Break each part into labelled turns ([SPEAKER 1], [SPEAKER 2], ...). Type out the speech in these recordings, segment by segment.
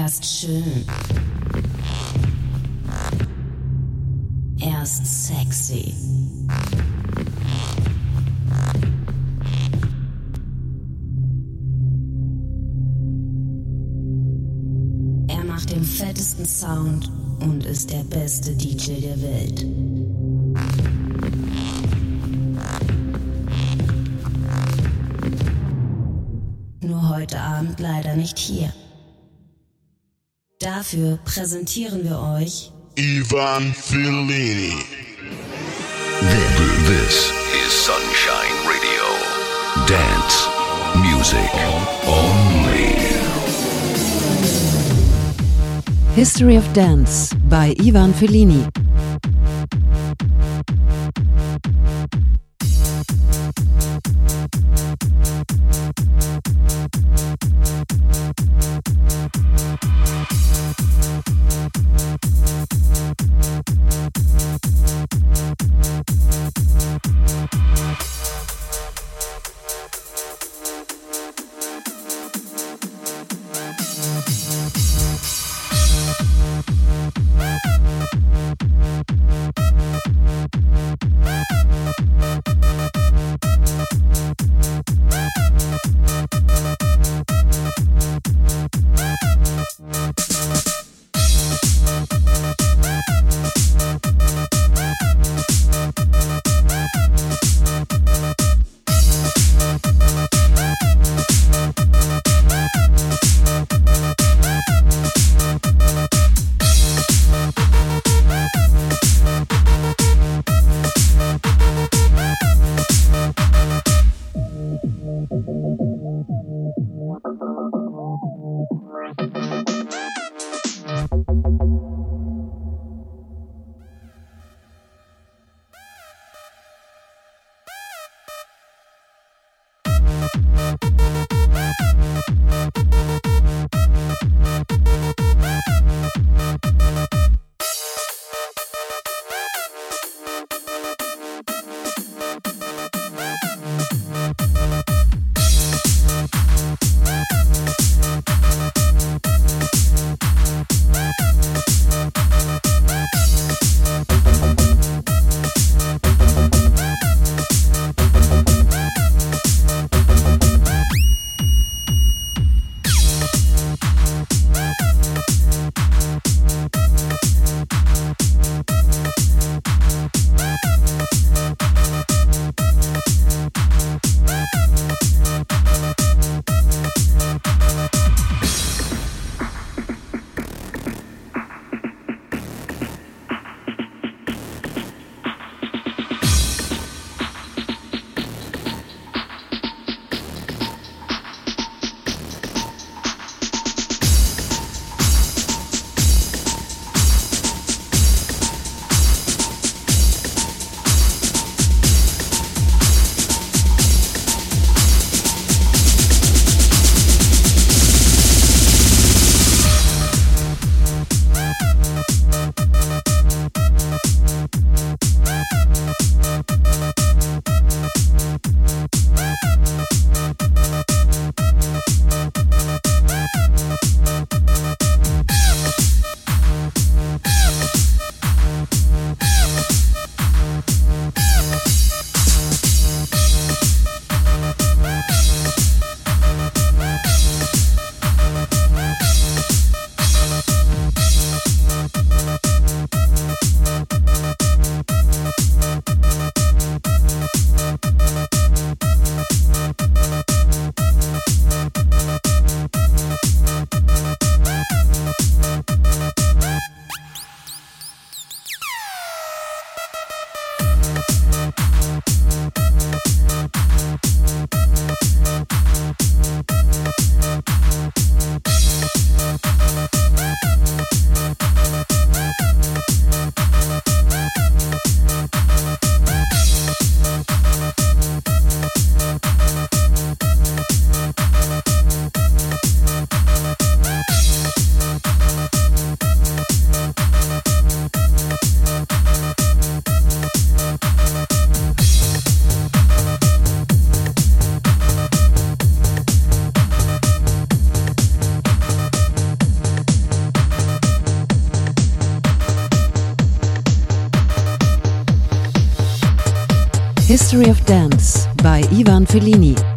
[SPEAKER 1] Er ist schön. Er ist sexy. Er macht den fettesten Sound und ist der beste DJ der Welt. Nur heute Abend leider nicht hier. Dafür präsentieren wir euch
[SPEAKER 2] Ivan Fellini.
[SPEAKER 3] This is Sunshine Radio. Dance music only.
[SPEAKER 4] History of Dance by Ivan Fellini.
[SPEAKER 3] History of Dance by Ivan Fellini.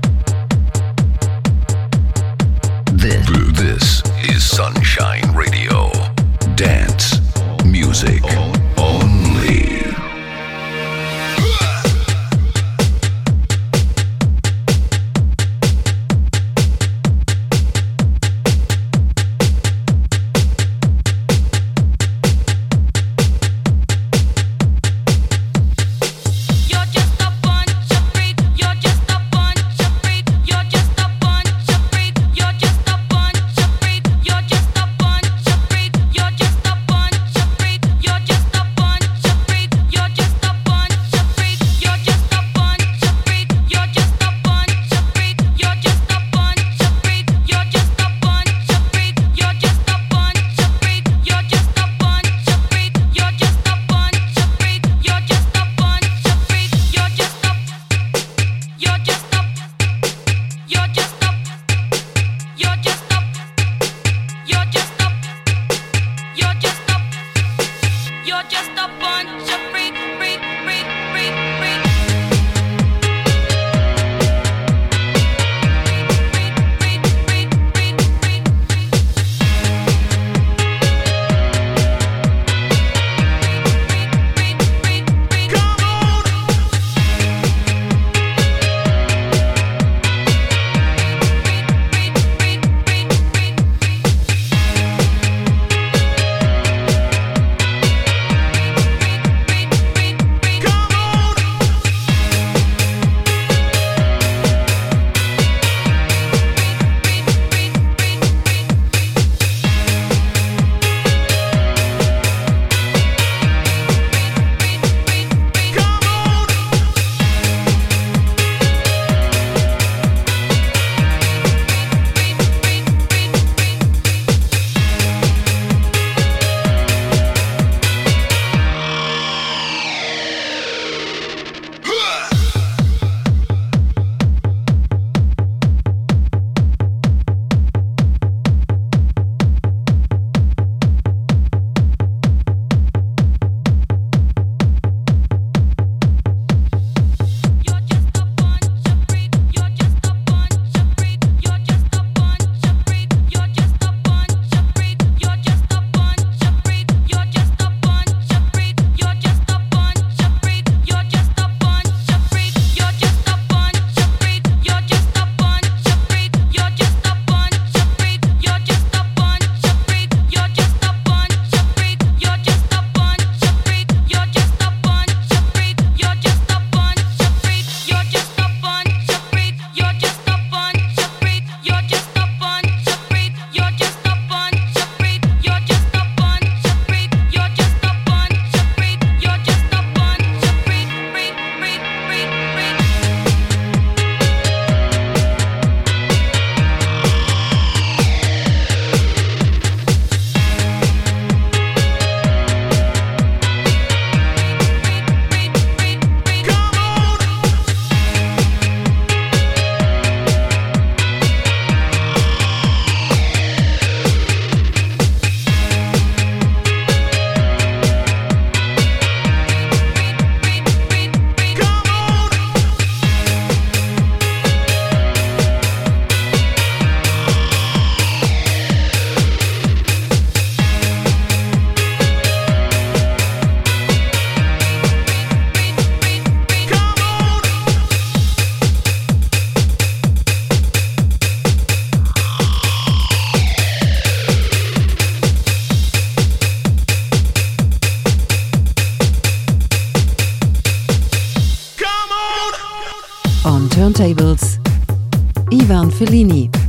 [SPEAKER 3] Ivan Fellini.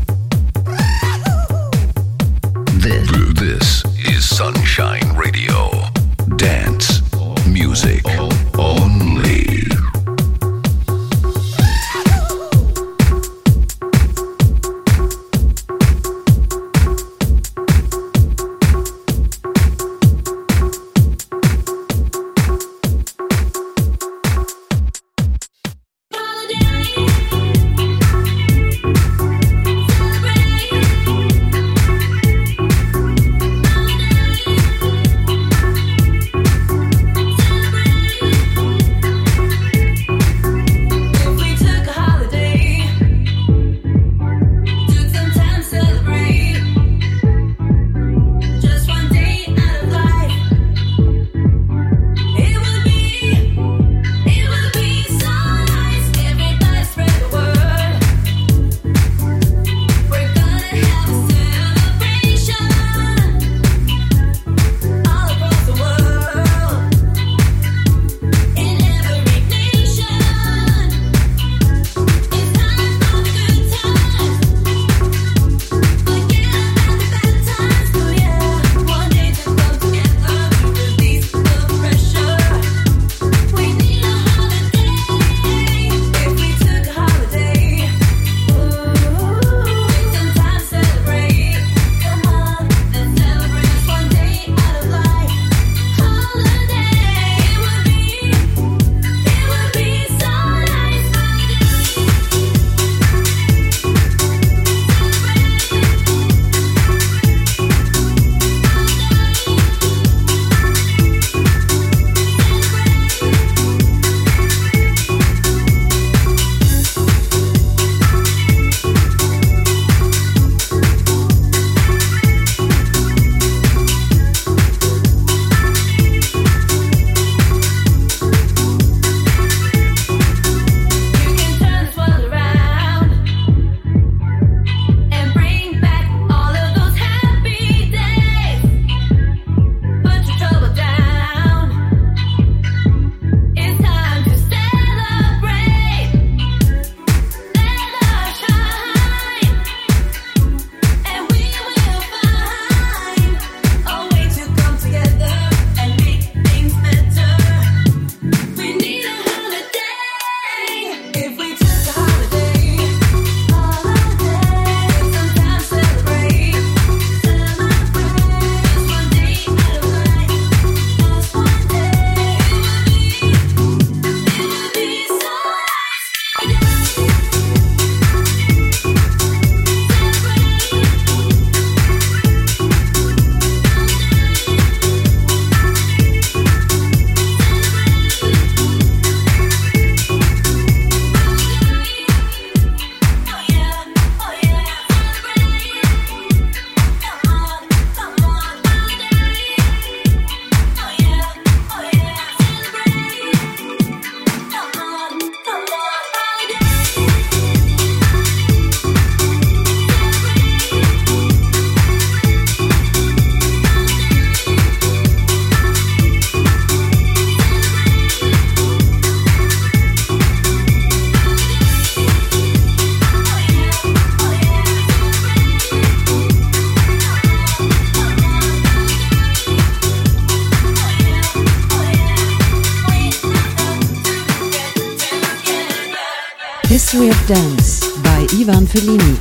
[SPEAKER 4] History of Dance by Ivan Fellini.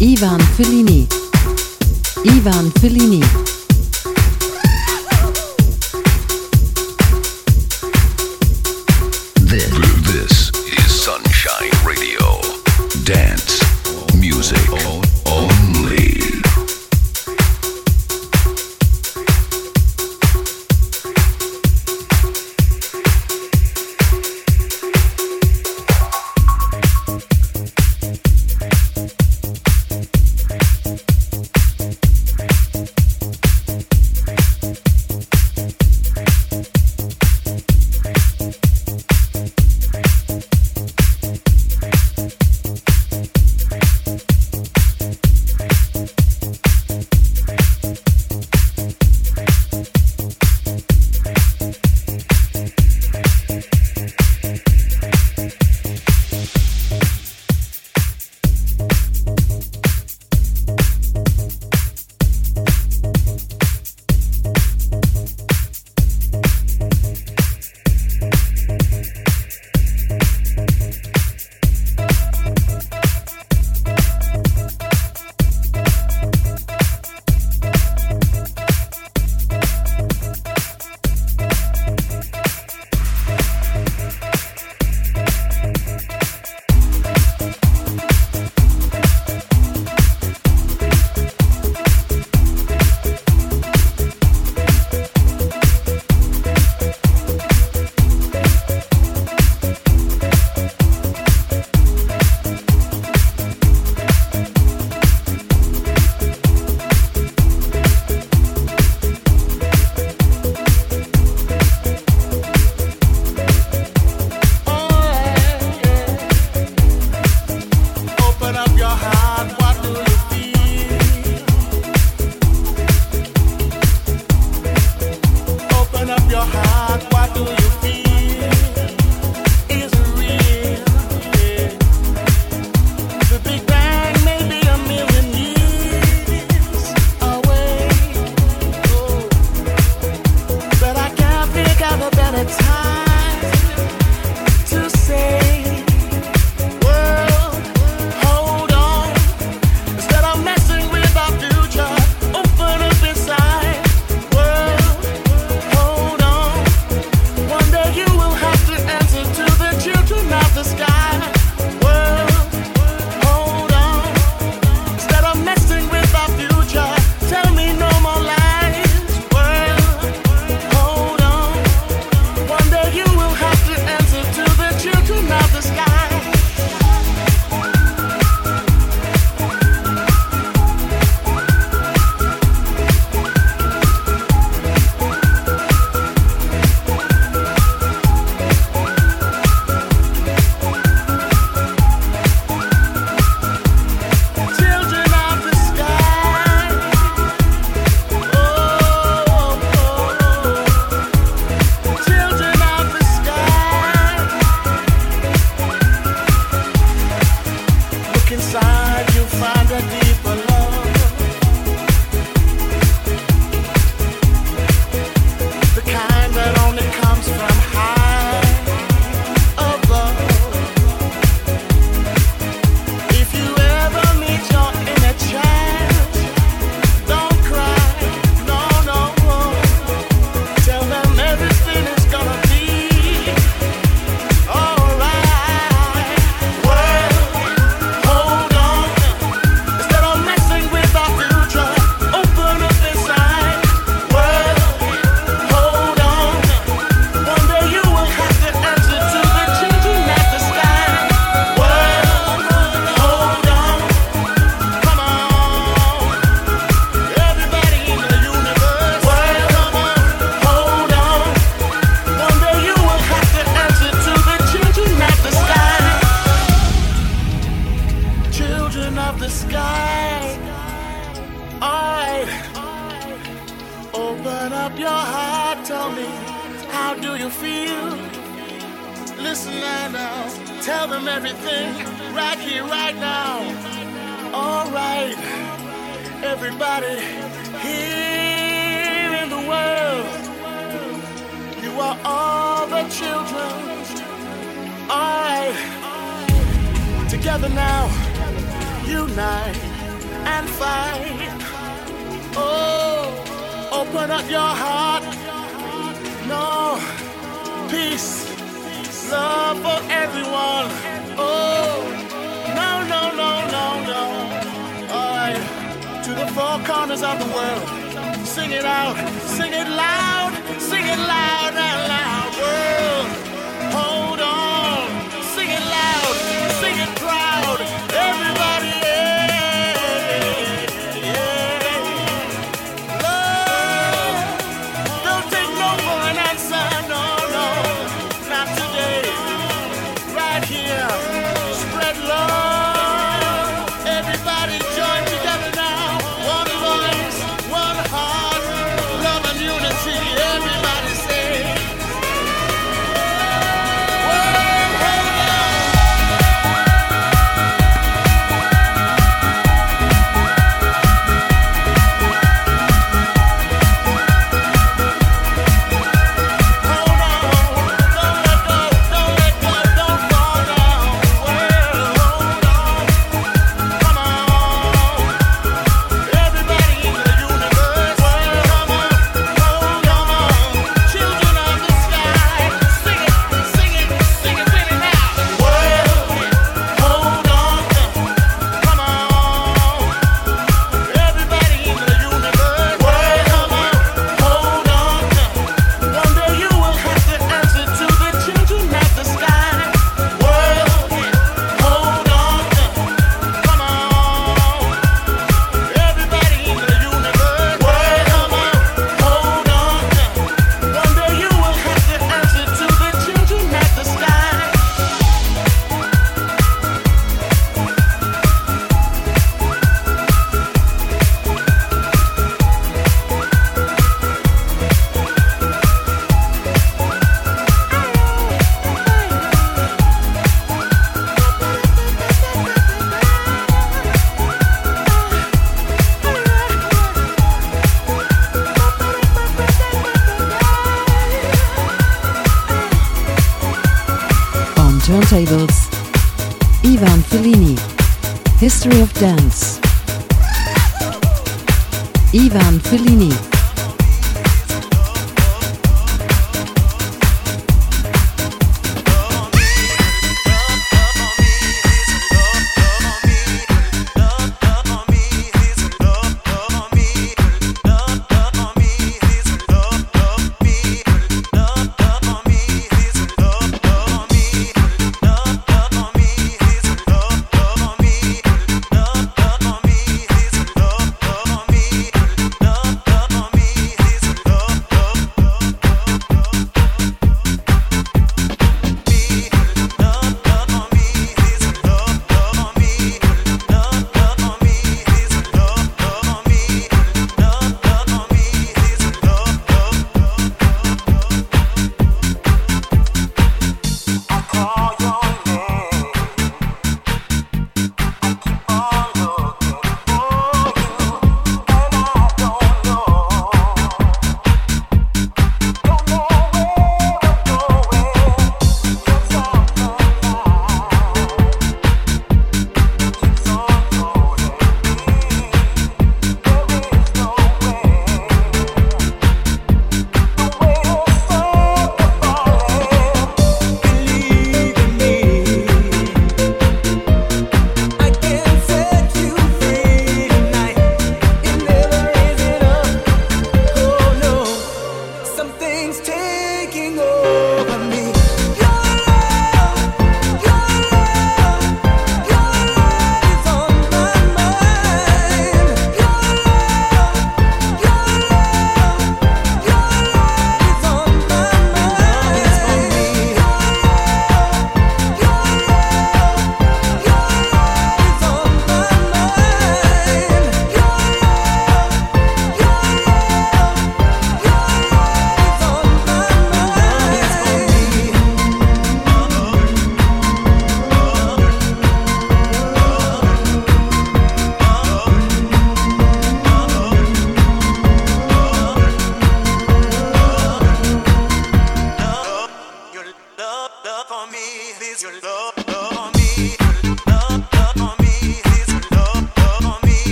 [SPEAKER 4] Ivan Fellini. Ivan Fellini.
[SPEAKER 5] all
[SPEAKER 4] corners of the world. Sing it out, sing it loud, sing it loud and loud.
[SPEAKER 6] Феллини.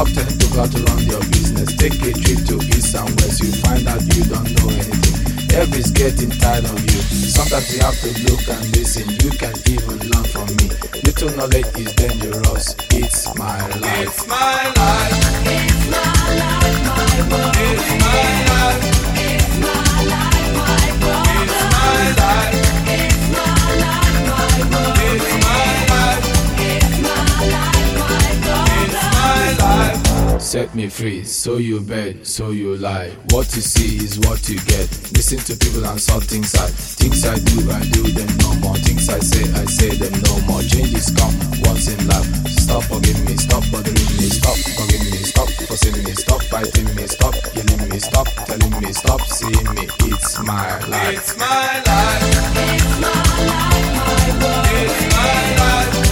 [SPEAKER 6] Stop telling how to run your business. Take a trip to east and west. You find out you don't know anything. Everybody's getting tired of you. Sometimes you have to look and listen. You can even learn from me. Little knowledge is dangerous. It's my life. It's my life. It's my life, my world. It's my life. It's my life, my world. It's my life. Set me free, so you bet, so you lie. What you see is what you get. Listen to people and saw things I things I do, I do them no more. Things I say, I say them no more. Changes come once in life. Stop forgiving me, stop bothering me, stop bugging me, stop fussing me, stop fighting me, stop yelling me, stop telling me, stop seeing me. It's my life. It's my life. It's my life, my world. It's my life.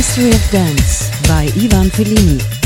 [SPEAKER 4] History of Dance by Ivan Fellini.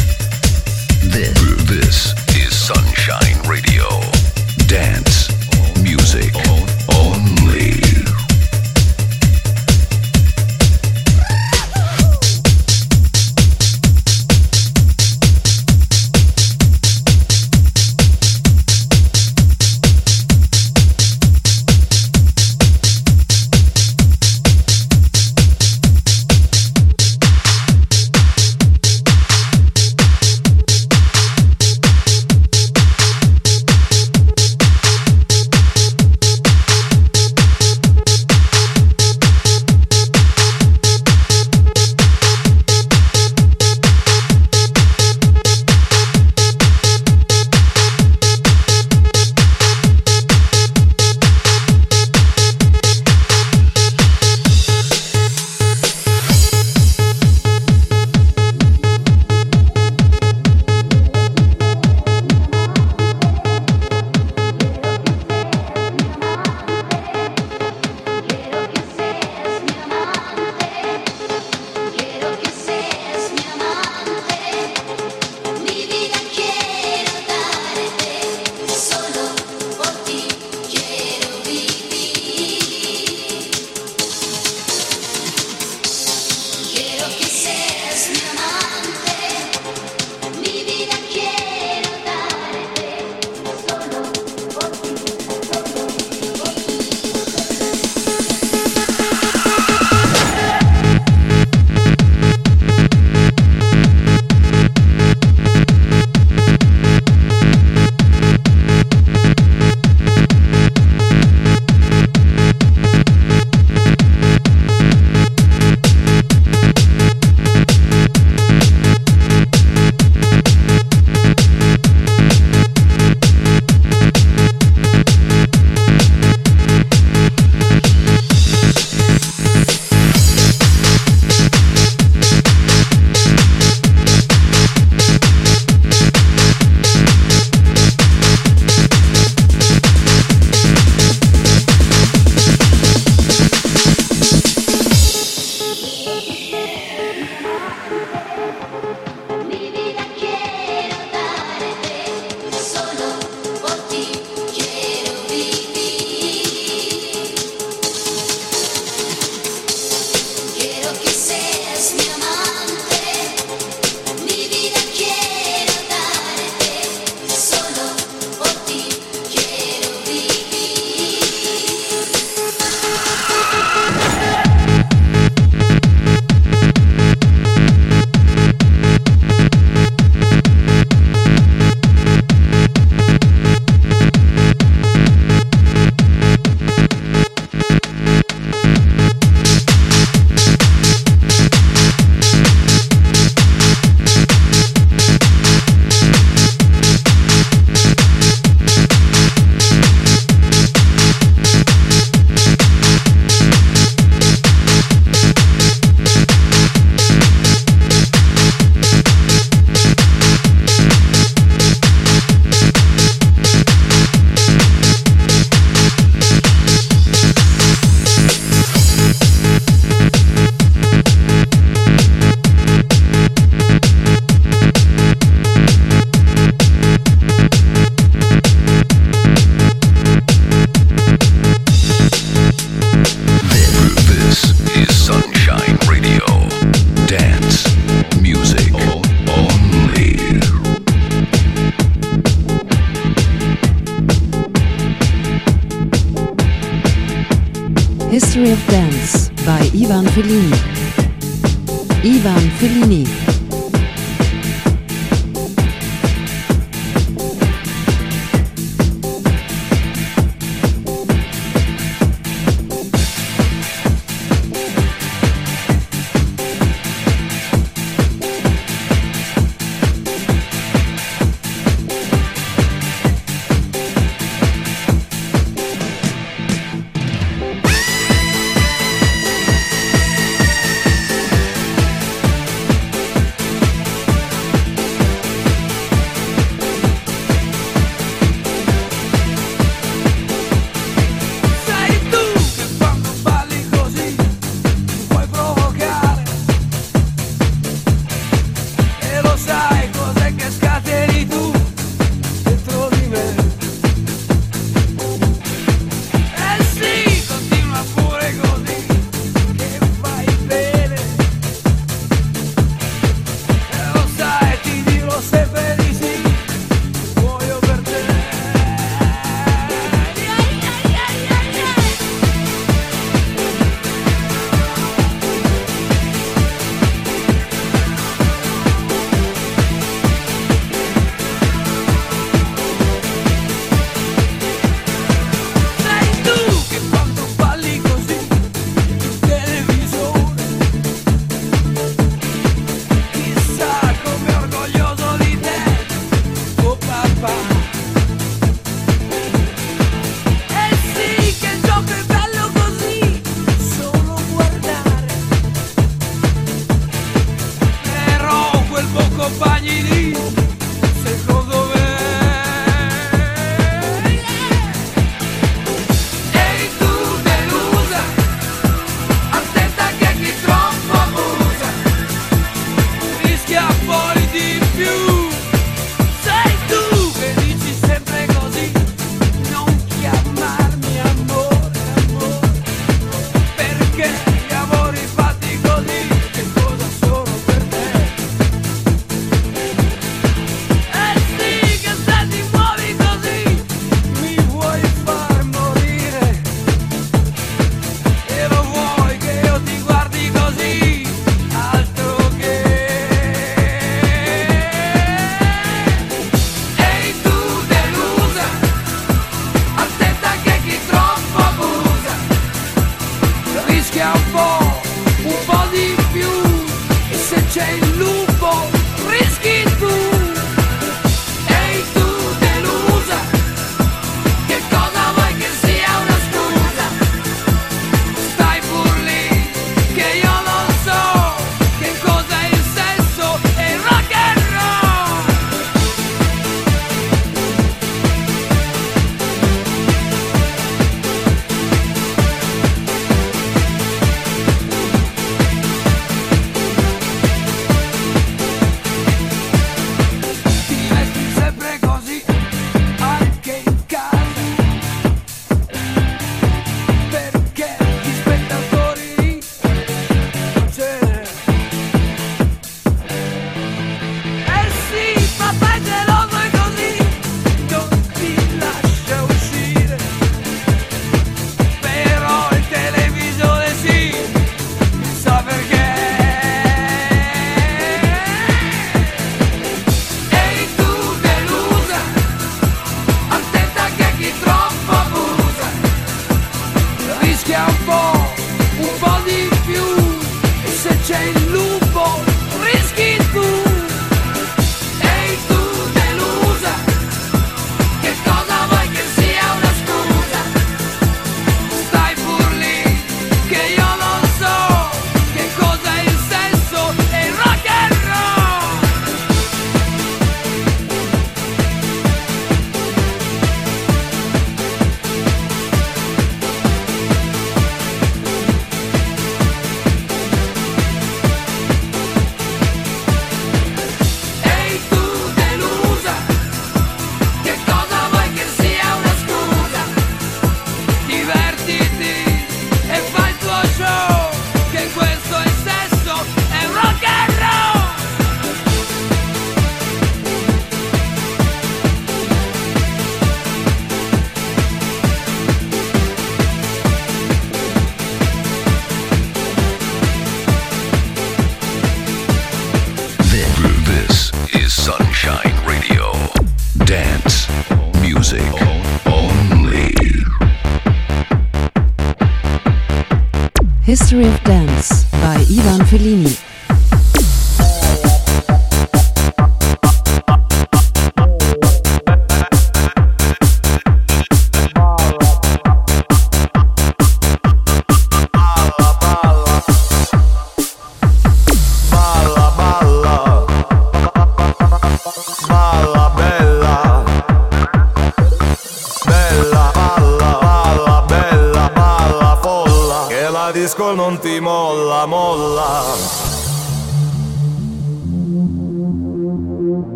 [SPEAKER 7] Ivan Fellini. Ivan Fellini.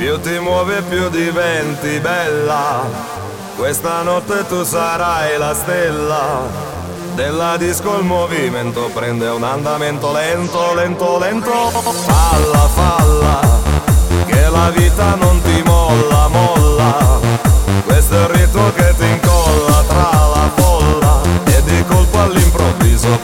[SPEAKER 8] Più ti muovi più diventi bella, questa notte tu sarai la stella. Della disco il movimento prende un andamento lento, lento, lento. Falla, falla, che la vita non ti molla, molla. Questo è il ritmo che ti incolla tra la folla e di colpo all'improvviso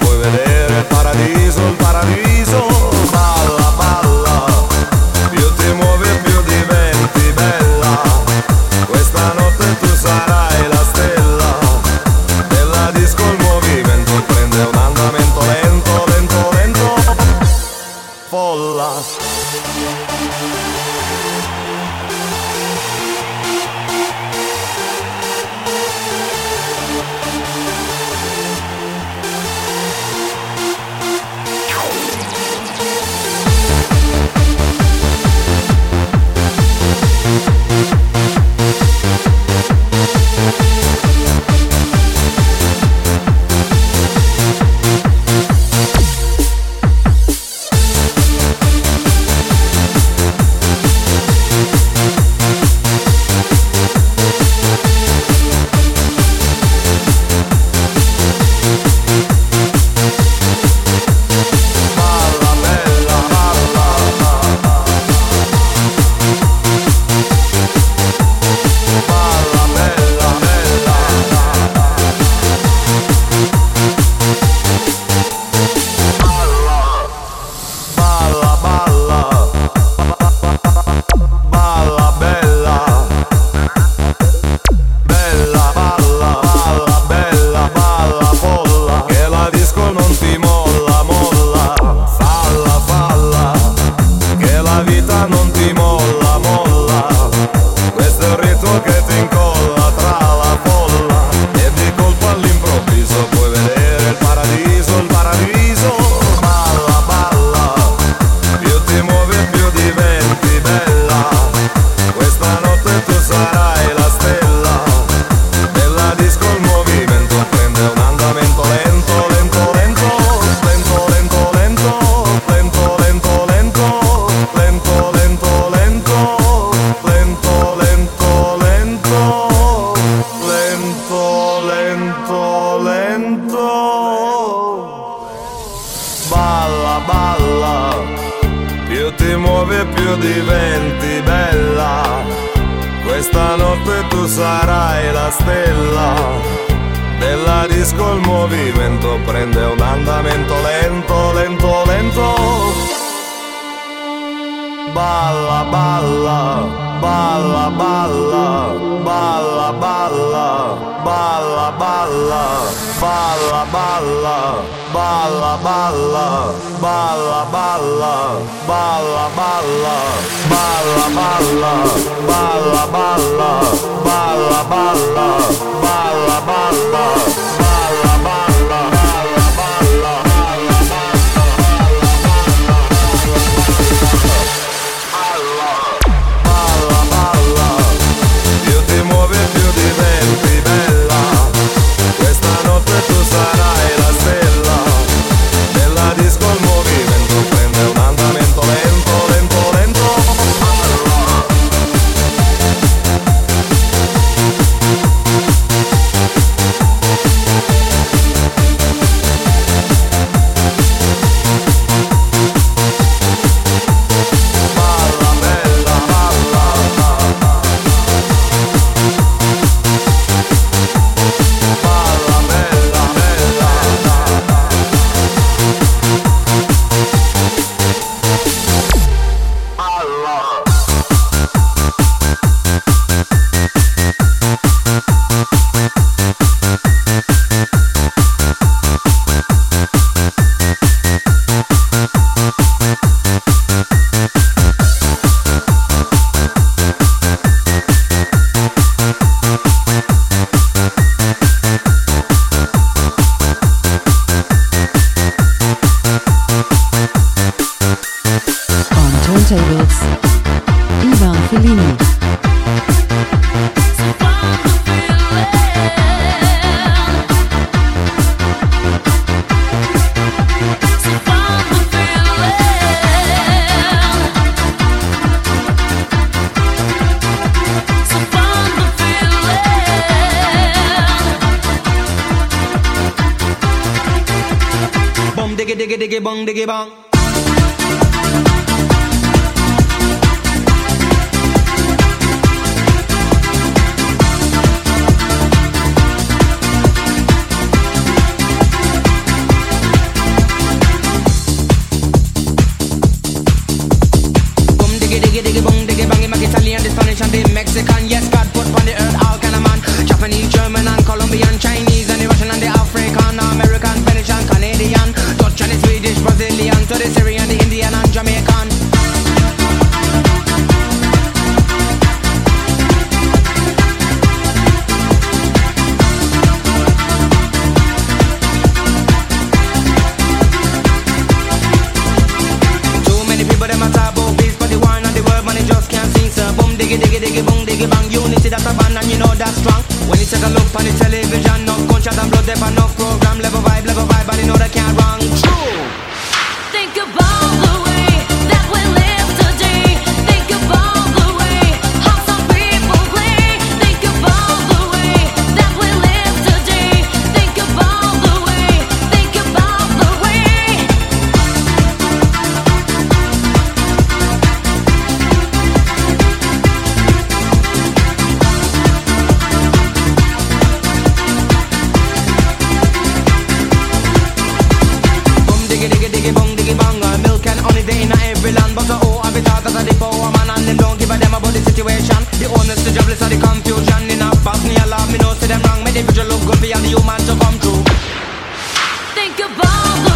[SPEAKER 8] bala, bala, bala, bala, bala, bala, bala, bala, bala, bala, bala, bala, bala, bala, bala.
[SPEAKER 9] diggy diggy diggy bong diggy bong. Mexican, yes, God put on the earth all kind of man, Japanese, German, and Colombian, Chinese. vegetarian, the Indian and Jamaican.
[SPEAKER 10] think about the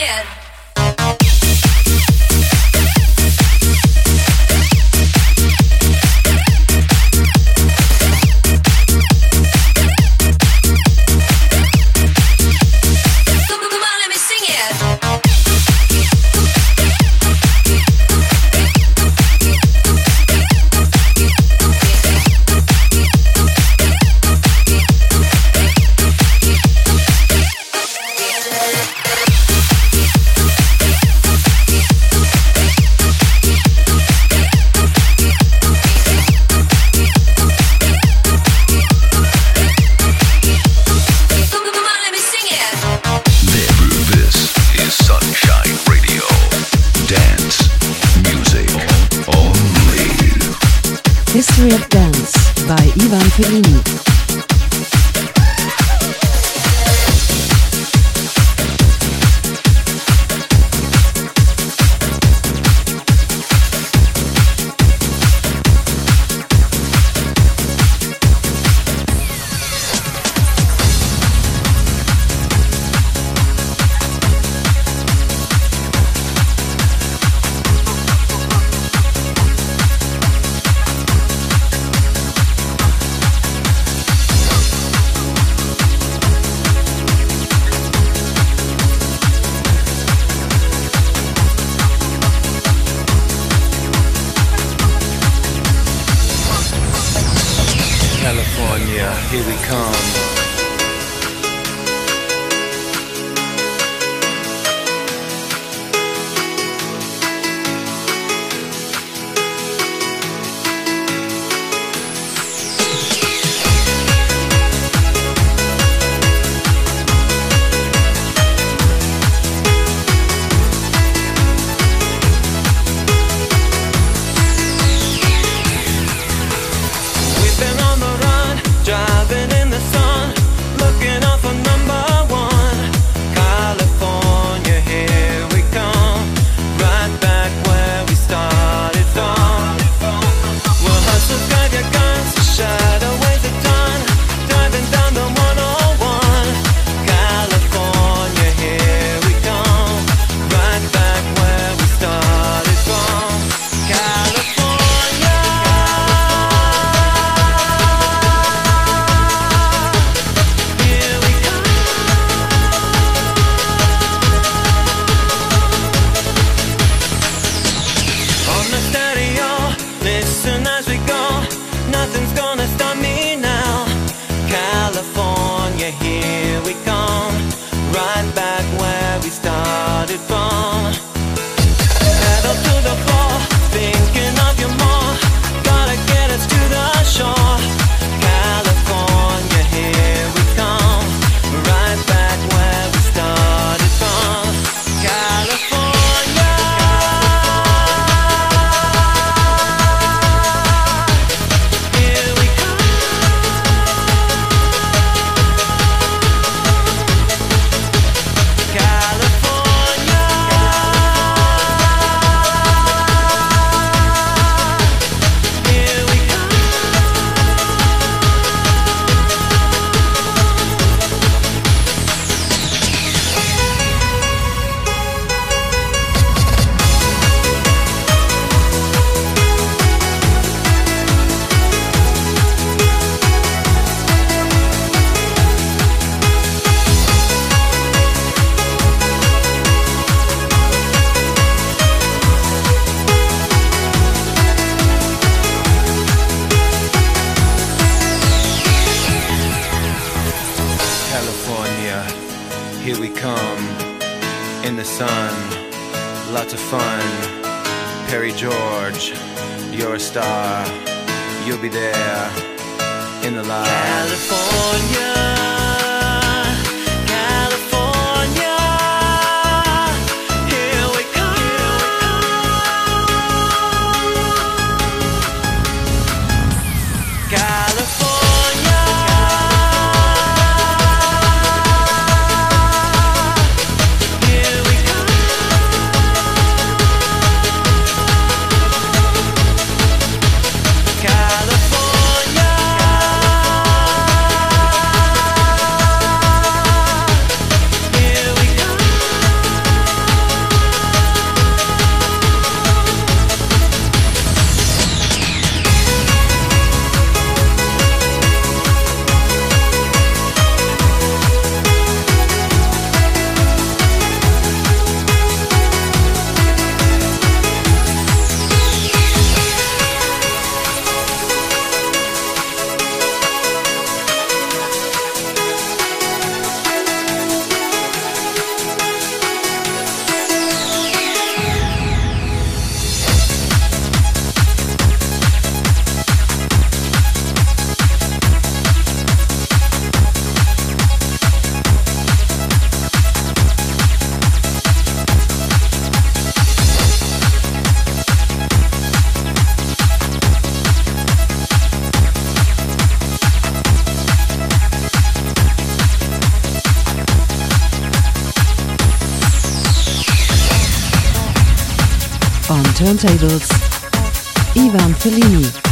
[SPEAKER 3] Javier. Turntables, Ivan Fellini.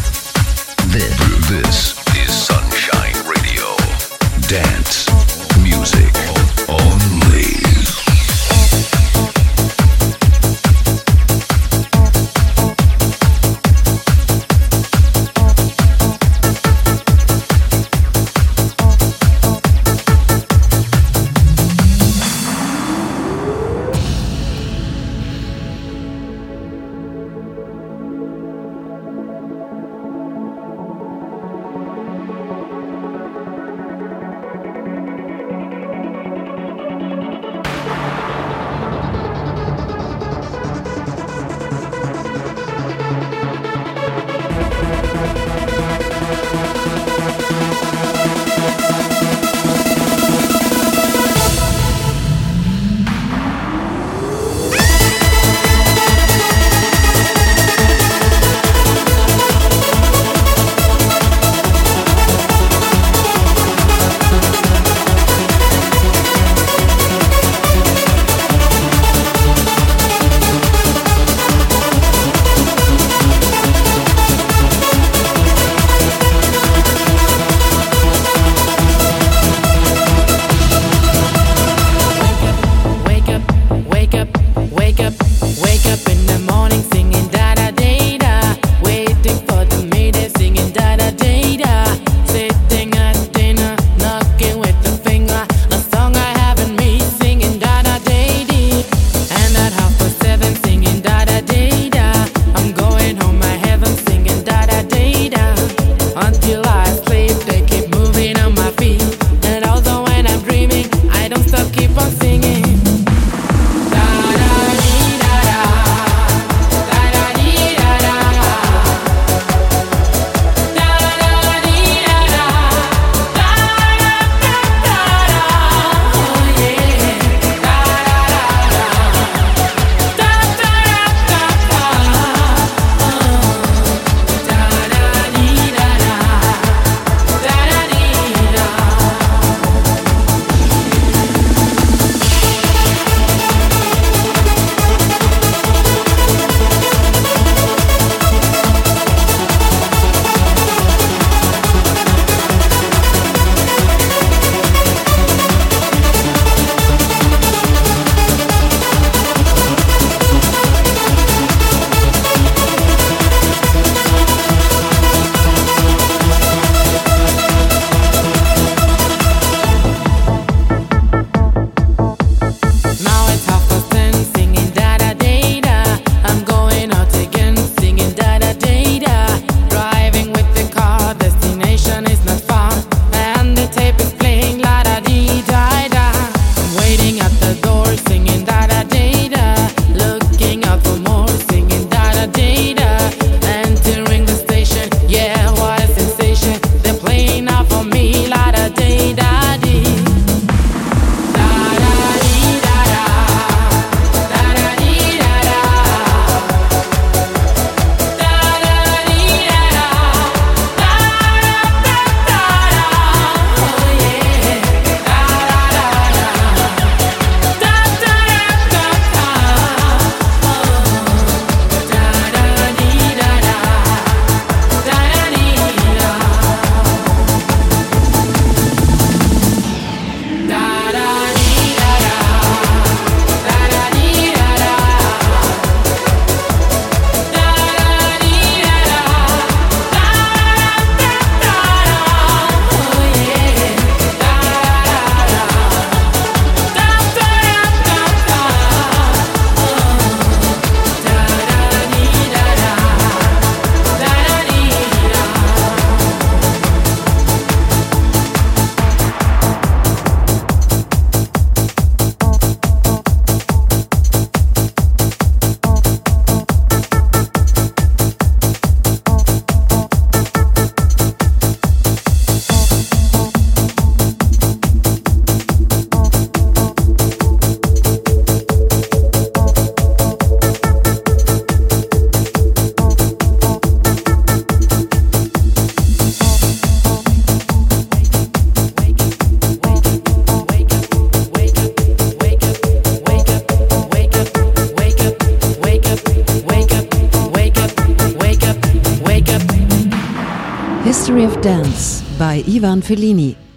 [SPEAKER 7] Ivan Fellini.